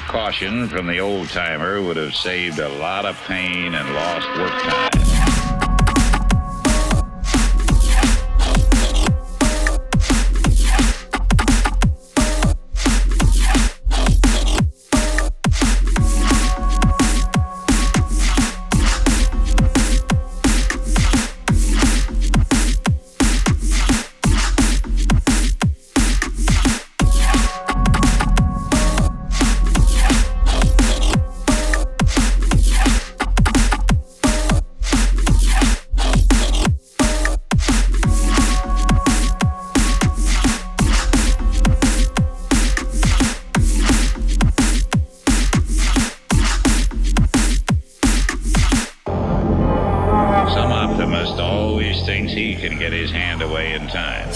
caution from the old timer would have saved a lot of pain and lost work time. Some optimist always thinks he can get his hand away in time.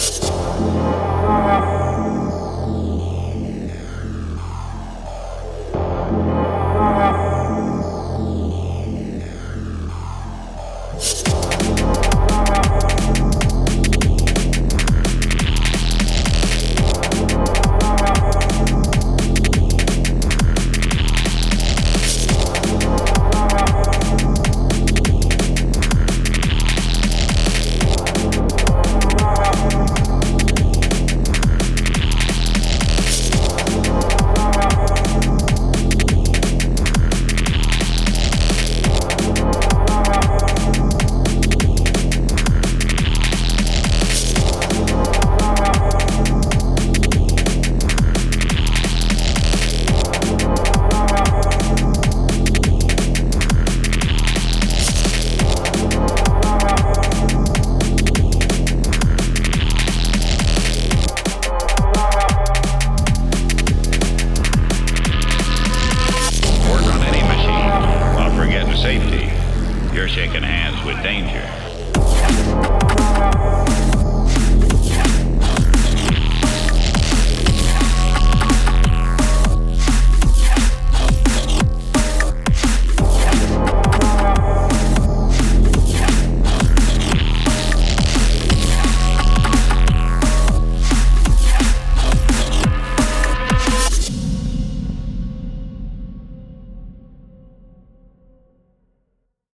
Shaking hands with danger.